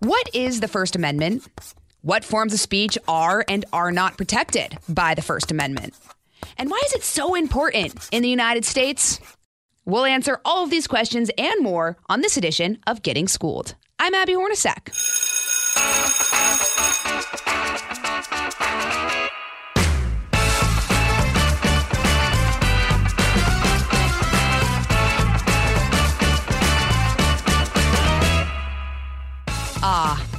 What is the First Amendment? What forms of speech are and are not protected by the First Amendment? And why is it so important in the United States? We'll answer all of these questions and more on this edition of Getting Schooled. I'm Abby Hornacek.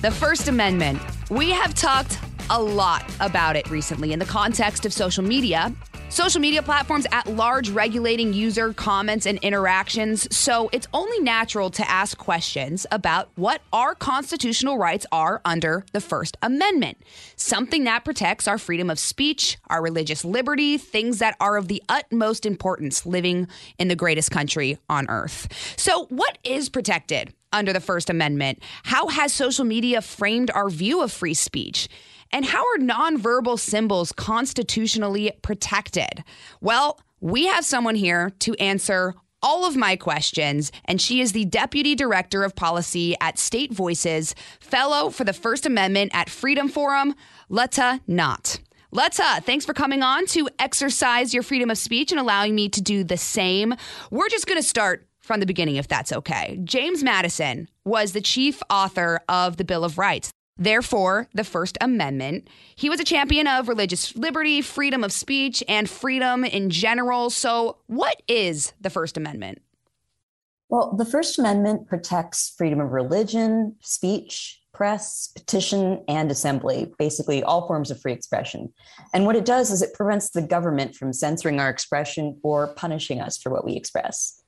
The First Amendment. We have talked a lot about it recently in the context of social media social media platforms at large regulating user comments and interactions. So it's only natural to ask questions about what our constitutional rights are under the First Amendment, something that protects our freedom of speech, our religious liberty, things that are of the utmost importance living in the greatest country on earth. So, what is protected? Under the First Amendment? How has social media framed our view of free speech? And how are nonverbal symbols constitutionally protected? Well, we have someone here to answer all of my questions, and she is the Deputy Director of Policy at State Voices, Fellow for the First Amendment at Freedom Forum, Lata Nott. Letta, thanks for coming on to exercise your freedom of speech and allowing me to do the same. We're just going to start from the beginning, if that's okay. James Madison was the chief author of the Bill of Rights. Therefore, the First Amendment. He was a champion of religious liberty, freedom of speech, and freedom in general. So, what is the First Amendment? Well, the First Amendment protects freedom of religion, speech, press, petition, and assembly, basically all forms of free expression. And what it does is it prevents the government from censoring our expression or punishing us for what we express.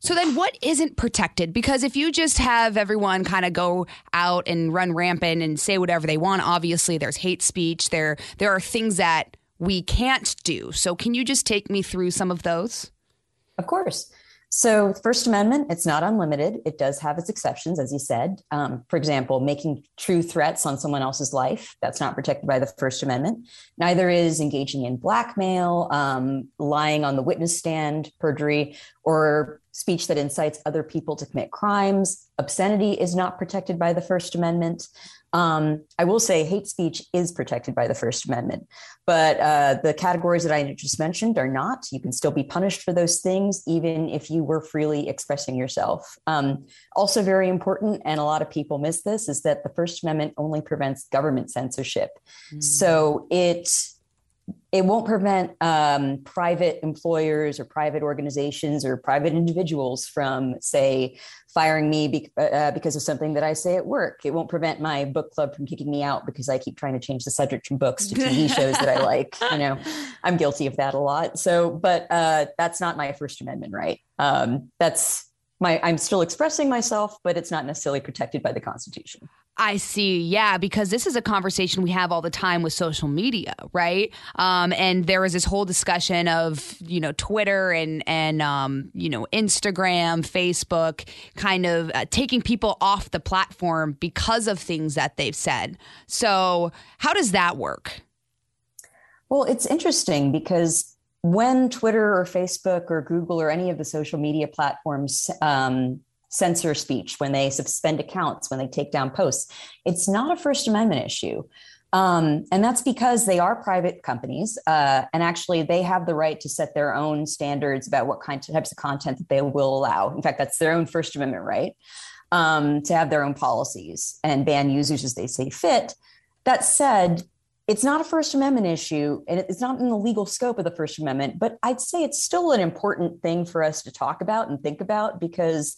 So then what isn't protected? Because if you just have everyone kind of go out and run rampant and say whatever they want, obviously there's hate speech. There there are things that we can't do. So can you just take me through some of those? Of course. So, First Amendment, it's not unlimited. It does have its exceptions, as you said. Um, for example, making true threats on someone else's life, that's not protected by the First Amendment. Neither is engaging in blackmail, um, lying on the witness stand, perjury, or speech that incites other people to commit crimes. Obscenity is not protected by the First Amendment. Um, I will say hate speech is protected by the First Amendment, but uh, the categories that I just mentioned are not. You can still be punished for those things, even if you were freely expressing yourself. Um, also, very important, and a lot of people miss this, is that the First Amendment only prevents government censorship. Mm. So it it won't prevent um, private employers or private organizations or private individuals from, say, firing me be- uh, uh, because of something that I say at work. It won't prevent my book club from kicking me out because I keep trying to change the subject from books to TV shows that I like. You know, I'm guilty of that a lot. So, but uh, that's not my First Amendment right. Um, that's my. I'm still expressing myself, but it's not necessarily protected by the Constitution. I see. Yeah, because this is a conversation we have all the time with social media, right? Um, and there was this whole discussion of you know Twitter and and um, you know Instagram, Facebook, kind of uh, taking people off the platform because of things that they've said. So, how does that work? Well, it's interesting because when Twitter or Facebook or Google or any of the social media platforms um, censor speech, when they suspend accounts, when they take down posts. It's not a First Amendment issue. Um, and that's because they are private companies, uh, and actually they have the right to set their own standards about what kind of types of content that they will allow. In fact, that's their own First Amendment right um, to have their own policies and ban users as they see fit. That said, it's not a First Amendment issue, and it's not in the legal scope of the First Amendment. But I'd say it's still an important thing for us to talk about and think about because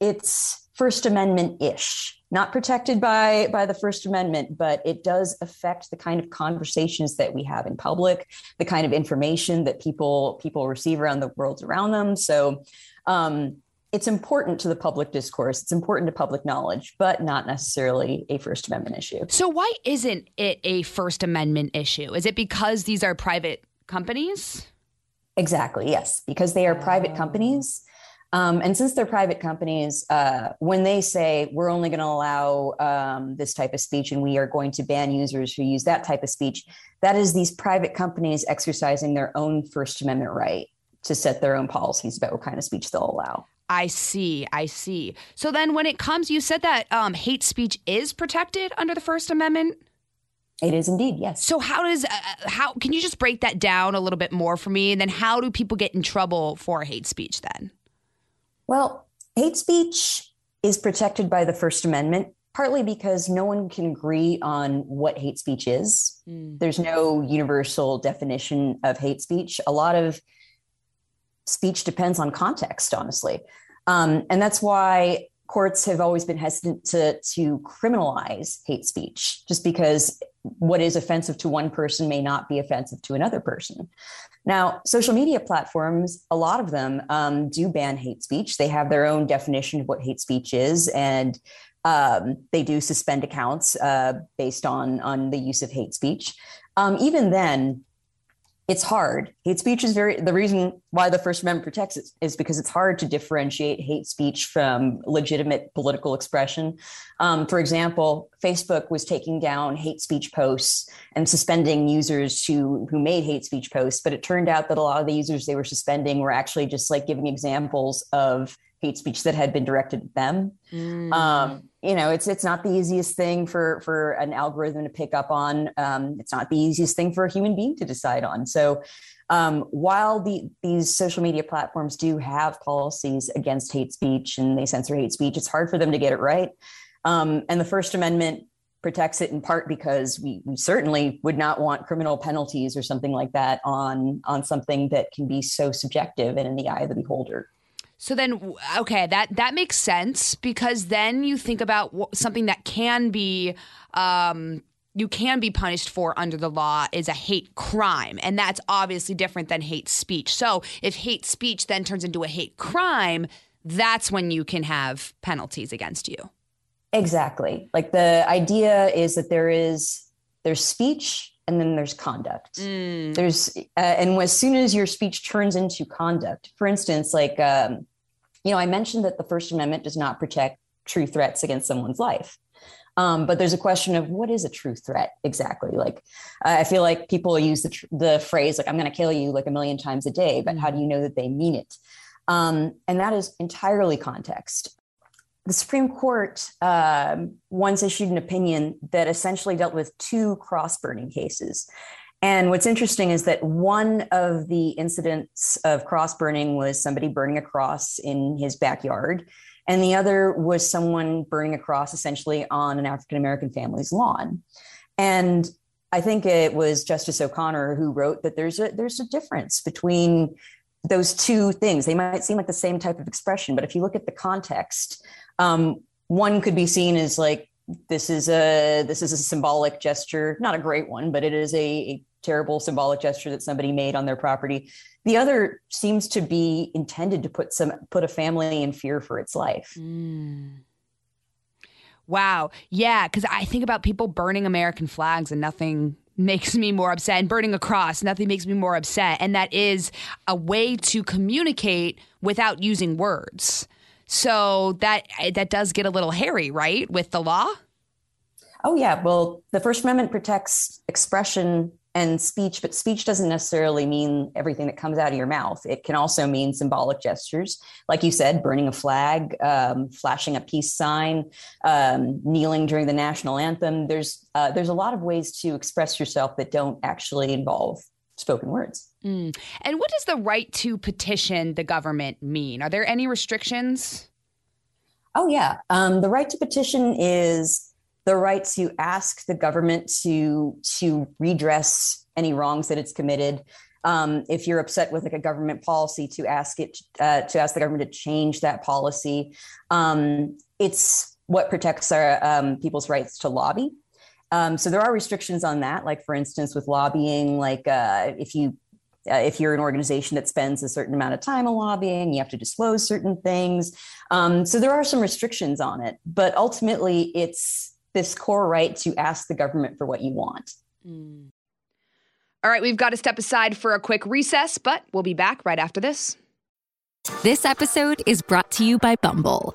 it's First Amendment ish, not protected by, by the First Amendment, but it does affect the kind of conversations that we have in public, the kind of information that people people receive around the world around them. So um, it's important to the public discourse. It's important to public knowledge, but not necessarily a First Amendment issue. So, why isn't it a First Amendment issue? Is it because these are private companies? Exactly, yes, because they are private companies. Um, and since they're private companies, uh, when they say we're only going to allow um, this type of speech and we are going to ban users who use that type of speech, that is these private companies exercising their own First Amendment right to set their own policies about what kind of speech they'll allow. I see. I see. So then, when it comes, you said that um, hate speech is protected under the First Amendment. It is indeed, yes. So how does uh, how can you just break that down a little bit more for me? And then how do people get in trouble for hate speech then? Well, hate speech is protected by the First Amendment, partly because no one can agree on what hate speech is. Mm. There's no universal definition of hate speech. A lot of speech depends on context, honestly. Um, and that's why courts have always been hesitant to, to criminalize hate speech, just because what is offensive to one person may not be offensive to another person. Now, social media platforms, a lot of them um, do ban hate speech. They have their own definition of what hate speech is, and um, they do suspend accounts uh, based on on the use of hate speech. Um, even then, it's hard. Hate speech is very the reason why the First Amendment protects it is because it's hard to differentiate hate speech from legitimate political expression. Um, for example, Facebook was taking down hate speech posts and suspending users who who made hate speech posts, but it turned out that a lot of the users they were suspending were actually just like giving examples of hate speech that had been directed at them. Mm. Um, you know, it's it's not the easiest thing for for an algorithm to pick up on. Um, it's not the easiest thing for a human being to decide on. So, um, while the these social media platforms do have policies against hate speech and they censor hate speech, it's hard for them to get it right. Um, and the First Amendment protects it in part because we, we certainly would not want criminal penalties or something like that on on something that can be so subjective and in the eye of the beholder. So then, okay, that that makes sense because then you think about something that can be. Um, you can be punished for under the law is a hate crime. And that's obviously different than hate speech. So if hate speech then turns into a hate crime, that's when you can have penalties against you. Exactly. Like the idea is that there is there's speech and then there's conduct. Mm. There's uh, and as soon as your speech turns into conduct, for instance, like um, you know, I mentioned that the First Amendment does not protect true threats against someone's life. Um, but there's a question of what is a true threat exactly? Like, I feel like people use the, tr- the phrase, like, I'm going to kill you like a million times a day, but how do you know that they mean it? Um, and that is entirely context. The Supreme Court uh, once issued an opinion that essentially dealt with two cross burning cases. And what's interesting is that one of the incidents of cross burning was somebody burning a cross in his backyard, and the other was someone burning a cross essentially on an African American family's lawn. And I think it was Justice O'Connor who wrote that there's a there's a difference between those two things. They might seem like the same type of expression, but if you look at the context, um, one could be seen as like this is a this is a symbolic gesture, not a great one, but it is a, a terrible symbolic gesture that somebody made on their property. The other seems to be intended to put some put a family in fear for its life. Mm. Wow. Yeah, because I think about people burning American flags and nothing makes me more upset and burning a cross nothing makes me more upset and that is a way to communicate without using words so that that does get a little hairy right with the law oh yeah well the first amendment protects expression and speech, but speech doesn't necessarily mean everything that comes out of your mouth. It can also mean symbolic gestures, like you said, burning a flag, um, flashing a peace sign, um, kneeling during the national anthem. There's uh, there's a lot of ways to express yourself that don't actually involve spoken words. Mm. And what does the right to petition the government mean? Are there any restrictions? Oh yeah, um, the right to petition is the right to ask the government to to redress any wrongs that it's committed. Um, if you're upset with like a government policy, to ask it uh, to ask the government to change that policy. Um, it's what protects our um, people's rights to lobby. Um, so there are restrictions on that. Like for instance, with lobbying, like uh, if you uh, if you're an organization that spends a certain amount of time on lobbying, you have to disclose certain things. Um, so there are some restrictions on it, but ultimately, it's this core right to ask the government for what you want. Mm. All right, we've got to step aside for a quick recess, but we'll be back right after this. This episode is brought to you by Bumble.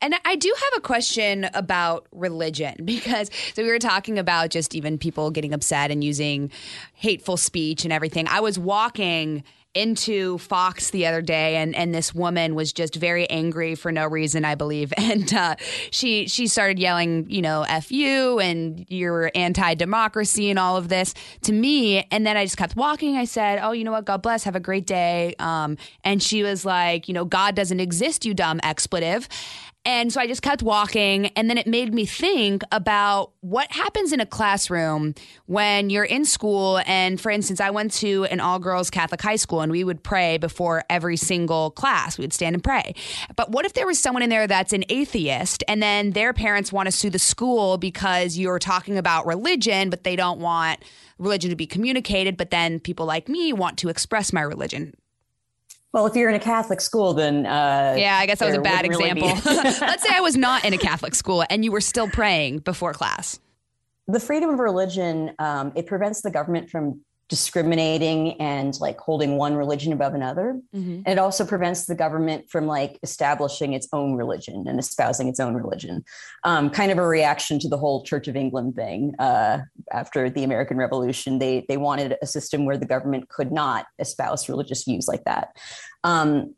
And I do have a question about religion because so we were talking about just even people getting upset and using hateful speech and everything. I was walking into Fox the other day, and and this woman was just very angry for no reason, I believe, and uh, she she started yelling, you know, "f you" and "you're anti-democracy" and all of this to me, and then I just kept walking. I said, "Oh, you know what? God bless. Have a great day." Um, and she was like, "You know, God doesn't exist, you dumb expletive." And so I just kept walking. And then it made me think about what happens in a classroom when you're in school. And for instance, I went to an all girls Catholic high school and we would pray before every single class. We would stand and pray. But what if there was someone in there that's an atheist and then their parents want to sue the school because you're talking about religion, but they don't want religion to be communicated. But then people like me want to express my religion. Well, if you're in a Catholic school, then uh, yeah, I guess that was a bad example. Really Let's say I was not in a Catholic school and you were still praying before class. The freedom of religion um, it prevents the government from discriminating and like holding one religion above another. Mm-hmm. And it also prevents the government from like establishing its own religion and espousing its own religion. Um, kind of a reaction to the whole Church of England thing uh, after the American Revolution. They they wanted a system where the government could not espouse religious views like that. Um,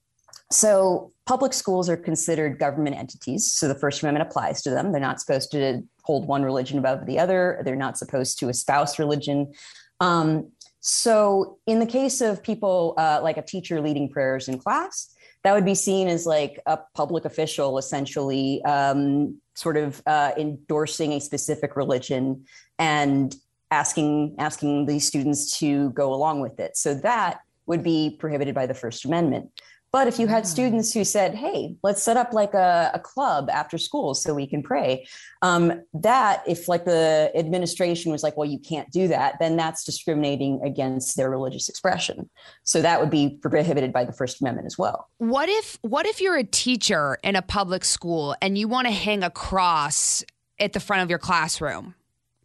so public schools are considered government entities. So the First Amendment applies to them. They're not supposed to hold one religion above the other. They're not supposed to espouse religion. Um, so, in the case of people uh, like a teacher leading prayers in class, that would be seen as like a public official essentially um, sort of uh, endorsing a specific religion and asking asking these students to go along with it. So that would be prohibited by the First Amendment. But if you had mm. students who said, hey, let's set up like a, a club after school so we can pray, um, that if like the administration was like, well, you can't do that, then that's discriminating against their religious expression. So that would be prohibited by the First Amendment as well. What if what if you're a teacher in a public school and you want to hang a cross at the front of your classroom?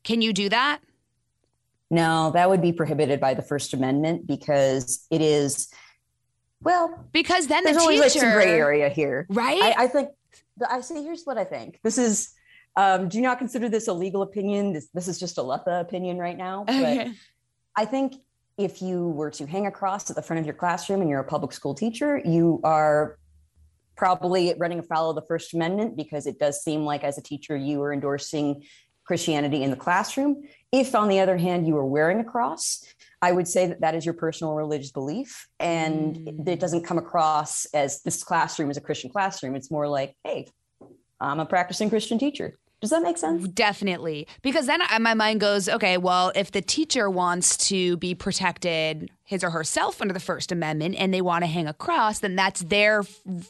Can you do that? No, that would be prohibited by the First Amendment because it is well, because then there's the always teacher, like some gray area here, right? I, I think I say here's what I think. This is um, do not consider this a legal opinion. This this is just a Lata opinion right now. But I think if you were to hang a cross at the front of your classroom and you're a public school teacher, you are probably running afoul of the First Amendment because it does seem like as a teacher you are endorsing Christianity in the classroom. If, on the other hand, you are wearing a cross, I would say that that is your personal religious belief. And mm. it doesn't come across as this classroom is a Christian classroom. It's more like, hey, I'm a practicing Christian teacher. Does that make sense? Definitely. Because then my mind goes, okay, well, if the teacher wants to be protected, his or herself under the First Amendment, and they want to hang a cross, then that's their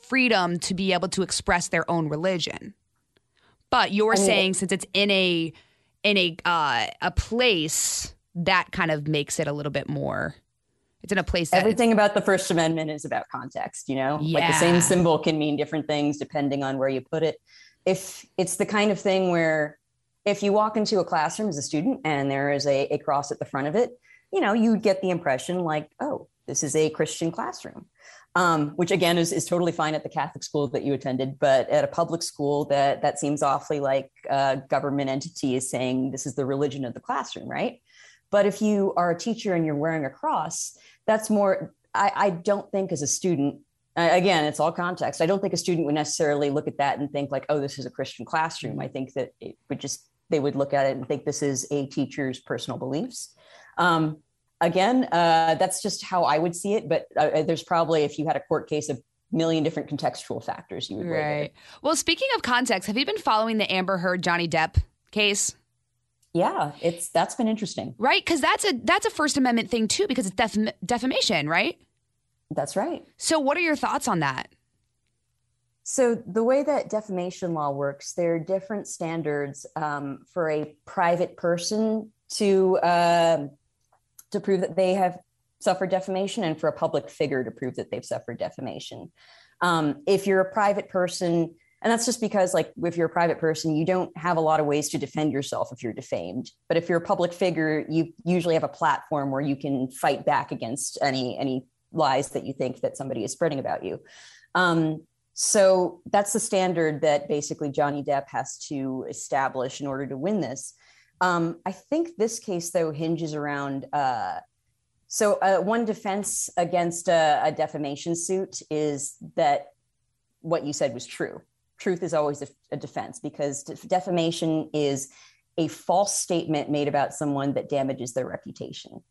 freedom to be able to express their own religion. But you're I mean, saying since it's in a in a uh, a place that kind of makes it a little bit more. It's in a place. Everything about the First Amendment is about context. You know, yeah. like the same symbol can mean different things depending on where you put it. If it's the kind of thing where if you walk into a classroom as a student and there is a, a cross at the front of it, you know, you'd get the impression like, oh, this is a Christian classroom um, which again is, is totally fine at the Catholic school that you attended, but at a public school that that seems awfully like a government entity is saying this is the religion of the classroom, right? But if you are a teacher and you're wearing a cross, that's more. I, I don't think as a student, again, it's all context. I don't think a student would necessarily look at that and think like, oh, this is a Christian classroom. I think that it would just they would look at it and think this is a teacher's personal beliefs. Um, again, uh, that's just how I would see it. But uh, there's probably, if you had a court case of million different contextual factors you would right. Well, speaking of context, have you been following the Amber Heard Johnny Depp case? Yeah, it's that's been interesting, right? Because that's a that's a First Amendment thing too, because it's def- defamation, right? That's right. So, what are your thoughts on that? So, the way that defamation law works, there are different standards um, for a private person to uh, to prove that they have suffered defamation, and for a public figure to prove that they've suffered defamation. Um, if you're a private person, and that's just because, like, if you're a private person, you don't have a lot of ways to defend yourself if you're defamed. But if you're a public figure, you usually have a platform where you can fight back against any any lies that you think that somebody is spreading about you. Um, so that's the standard that basically Johnny Depp has to establish in order to win this. Um, I think this case, though, hinges around. Uh, so, uh, one defense against a, a defamation suit is that what you said was true truth is always a, a defense because defamation is a false statement made about someone that damages their reputation.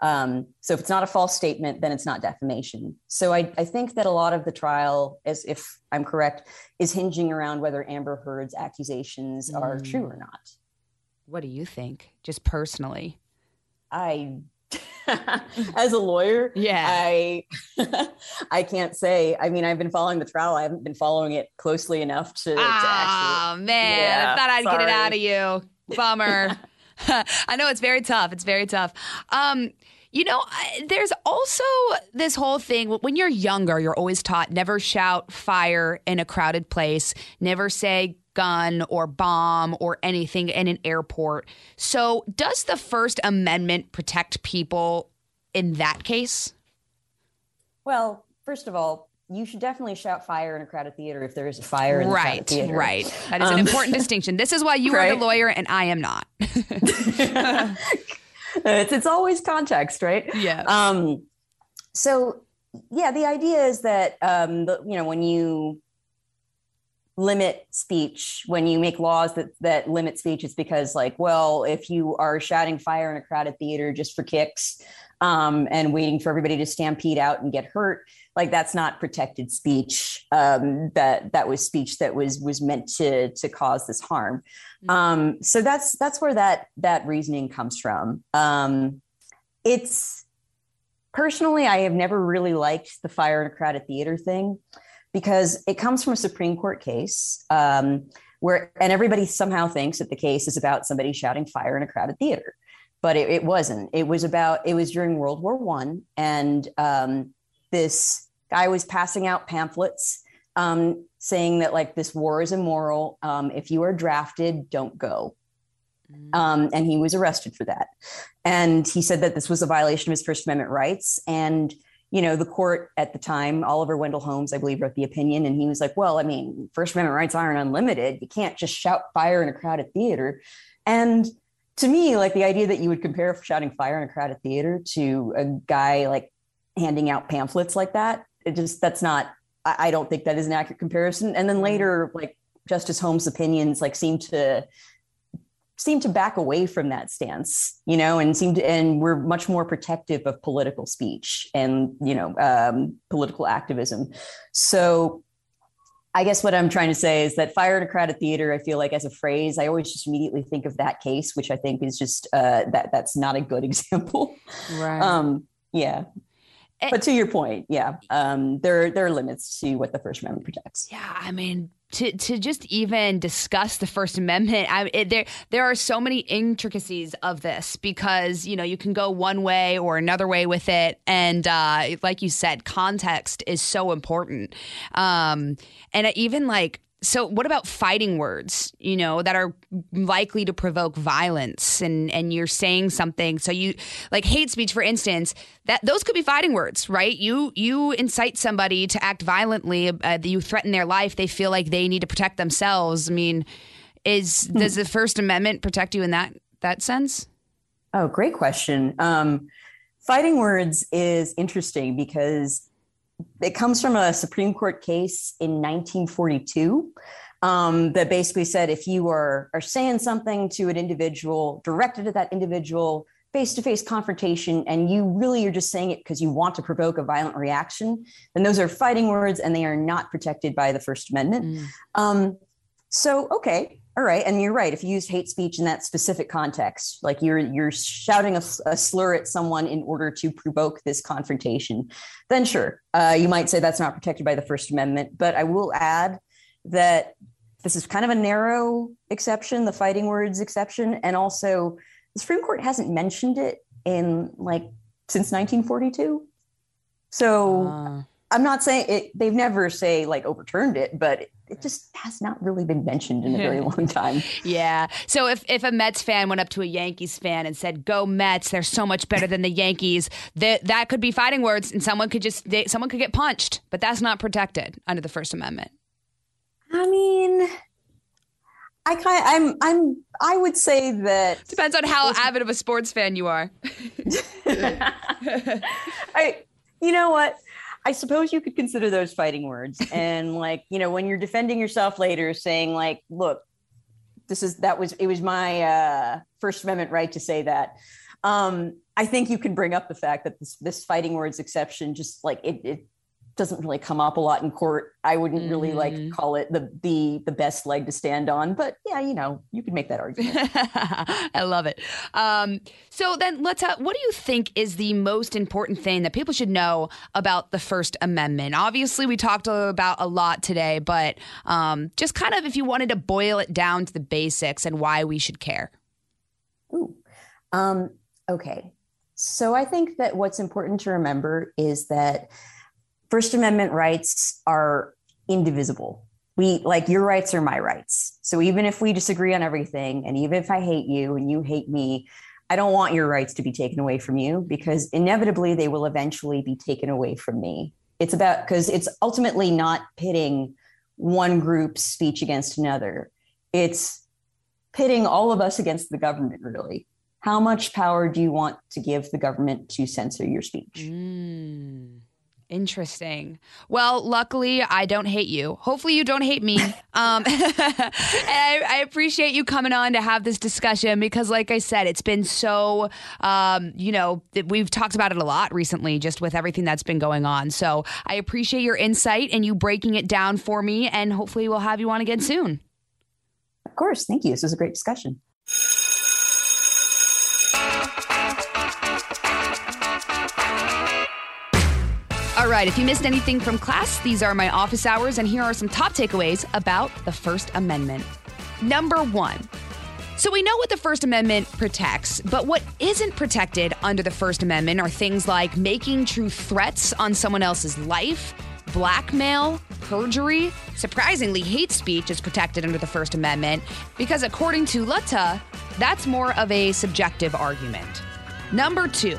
Um, so if it's not a false statement, then it's not defamation. So I, I, think that a lot of the trial, as if I'm correct, is hinging around whether Amber Heard's accusations mm. are true or not. What do you think, just personally? I as a lawyer, yeah, I I can't say. I mean, I've been following the trial. I haven't been following it closely enough to. Oh to actually, man, yeah, I thought I'd sorry. get it out of you. Bummer. I know it's very tough. It's very tough. Um, you know, there's also this whole thing when you're younger, you're always taught never shout fire in a crowded place, never say gun or bomb or anything in an airport. So, does the First Amendment protect people in that case? Well, first of all, you should definitely shout fire in a crowded theater if there is a fire in right, the theater. Right, That is um, an important distinction. This is why you right? are the lawyer and I am not. it's, it's always context, right? Yeah. Um, so, yeah, the idea is that, um, you know, when you limit speech when you make laws that that limit speech it's because like well if you are shouting fire in a crowded theater just for kicks um, and waiting for everybody to stampede out and get hurt like that's not protected speech um, that that was speech that was was meant to to cause this harm. Mm-hmm. um, so that's that's where that that reasoning comes from. Um, it's personally i have never really liked the fire in a crowded theater thing because it comes from a Supreme Court case um, where, and everybody somehow thinks that the case is about somebody shouting fire in a crowded theater, but it, it wasn't. It was about, it was during World War One, and um, this guy was passing out pamphlets um, saying that like this war is immoral. Um, if you are drafted, don't go. Mm. Um, and he was arrested for that. And he said that this was a violation of his First Amendment rights. And you know, the court at the time, Oliver Wendell Holmes, I believe, wrote the opinion, and he was like, well, I mean, First Amendment rights aren't unlimited. You can't just shout fire in a crowded theater. And to me, like the idea that you would compare shouting fire in a crowded theater to a guy like handing out pamphlets like that, it just, that's not, I, I don't think that is an accurate comparison. And then mm-hmm. later, like Justice Holmes' opinions like seem to seem to back away from that stance, you know, and seem to, and we're much more protective of political speech and, you know, um, political activism. So I guess what I'm trying to say is that fire in a crowded theater, I feel like as a phrase, I always just immediately think of that case, which I think is just, uh, that that's not a good example. Right. Um, yeah. Eh but to your point, yeah, um, there there are limits to what the First Amendment protects. Yeah, I mean, to to just even discuss the First Amendment, I, it, there there are so many intricacies of this because you know you can go one way or another way with it, and uh, like you said, context is so important. Um, and even like so what about fighting words you know that are likely to provoke violence and and you're saying something so you like hate speech for instance that those could be fighting words right? You you incite somebody to act violently uh, you threaten their life they feel like they need to protect themselves. I mean is hmm. does the first amendment protect you in that that sense? Oh great question. Um, fighting words is interesting because it comes from a Supreme Court case in 1942 um, that basically said if you are, are saying something to an individual directed at that individual, face-to-face confrontation and you really are just saying it because you want to provoke a violent reaction then those are fighting words and they are not protected by the first amendment mm. um, so okay all right and you're right if you use hate speech in that specific context like you're you're shouting a, a slur at someone in order to provoke this confrontation then sure uh, you might say that's not protected by the first amendment but i will add that this is kind of a narrow exception the fighting words exception and also the supreme court hasn't mentioned it in like since 1942 so uh. I'm not saying it they've never say like overturned it but it just has not really been mentioned in a very long time. yeah. So if, if a Mets fan went up to a Yankees fan and said, "Go Mets! They're so much better than the Yankees," that that could be fighting words, and someone could just they, someone could get punched. But that's not protected under the First Amendment. I mean, I kind I'm I'm I would say that depends on how avid of a sports fan you are. I you know what I suppose you could consider those fighting words. And like, you know, when you're defending yourself later, saying like, look, this is that was it was my uh, First Amendment right to say that. Um, I think you can bring up the fact that this this fighting words exception just like it, it doesn't really come up a lot in court. I wouldn't mm-hmm. really like mm-hmm. call it the the the best leg to stand on, but yeah, you know, you could make that argument. I love it. Um, so then let's. What do you think is the most important thing that people should know about the First Amendment? Obviously, we talked about a lot today, but um, just kind of if you wanted to boil it down to the basics and why we should care. Ooh, um, okay. So I think that what's important to remember is that First Amendment rights are indivisible. We like your rights are my rights. So even if we disagree on everything, and even if I hate you and you hate me, I don't want your rights to be taken away from you because inevitably they will eventually be taken away from me. It's about because it's ultimately not pitting one group's speech against another. It's pitting all of us against the government, really. How much power do you want to give the government to censor your speech? Mm. Interesting. Well, luckily, I don't hate you. Hopefully, you don't hate me. Um, I, I, appreciate you coming on to have this discussion because, like I said, it's been so, um, you know, we've talked about it a lot recently just with everything that's been going on. So I appreciate your insight and you breaking it down for me. And hopefully, we'll have you on again soon. Of course. Thank you. This was a great discussion. All right, if you missed anything from class, these are my office hours, and here are some top takeaways about the First Amendment. Number one. So, we know what the First Amendment protects, but what isn't protected under the First Amendment are things like making true threats on someone else's life, blackmail, perjury. Surprisingly, hate speech is protected under the First Amendment because, according to Lata, that's more of a subjective argument. Number two,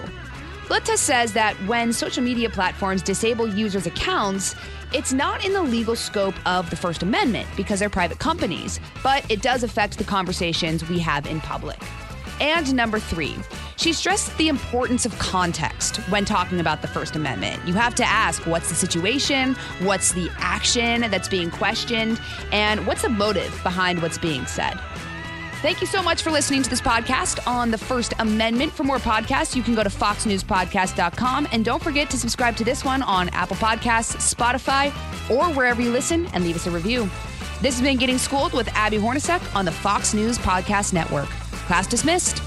Lata says that when social media platforms disable users' accounts, it's not in the legal scope of the First Amendment because they're private companies, but it does affect the conversations we have in public. And number three, she stressed the importance of context when talking about the First Amendment. You have to ask what's the situation, what's the action that's being questioned, and what's the motive behind what's being said. Thank you so much for listening to this podcast on the First Amendment. For more podcasts, you can go to foxnewspodcast.com. And don't forget to subscribe to this one on Apple Podcasts, Spotify, or wherever you listen and leave us a review. This has been Getting Schooled with Abby Hornacek on the Fox News Podcast Network. Class dismissed.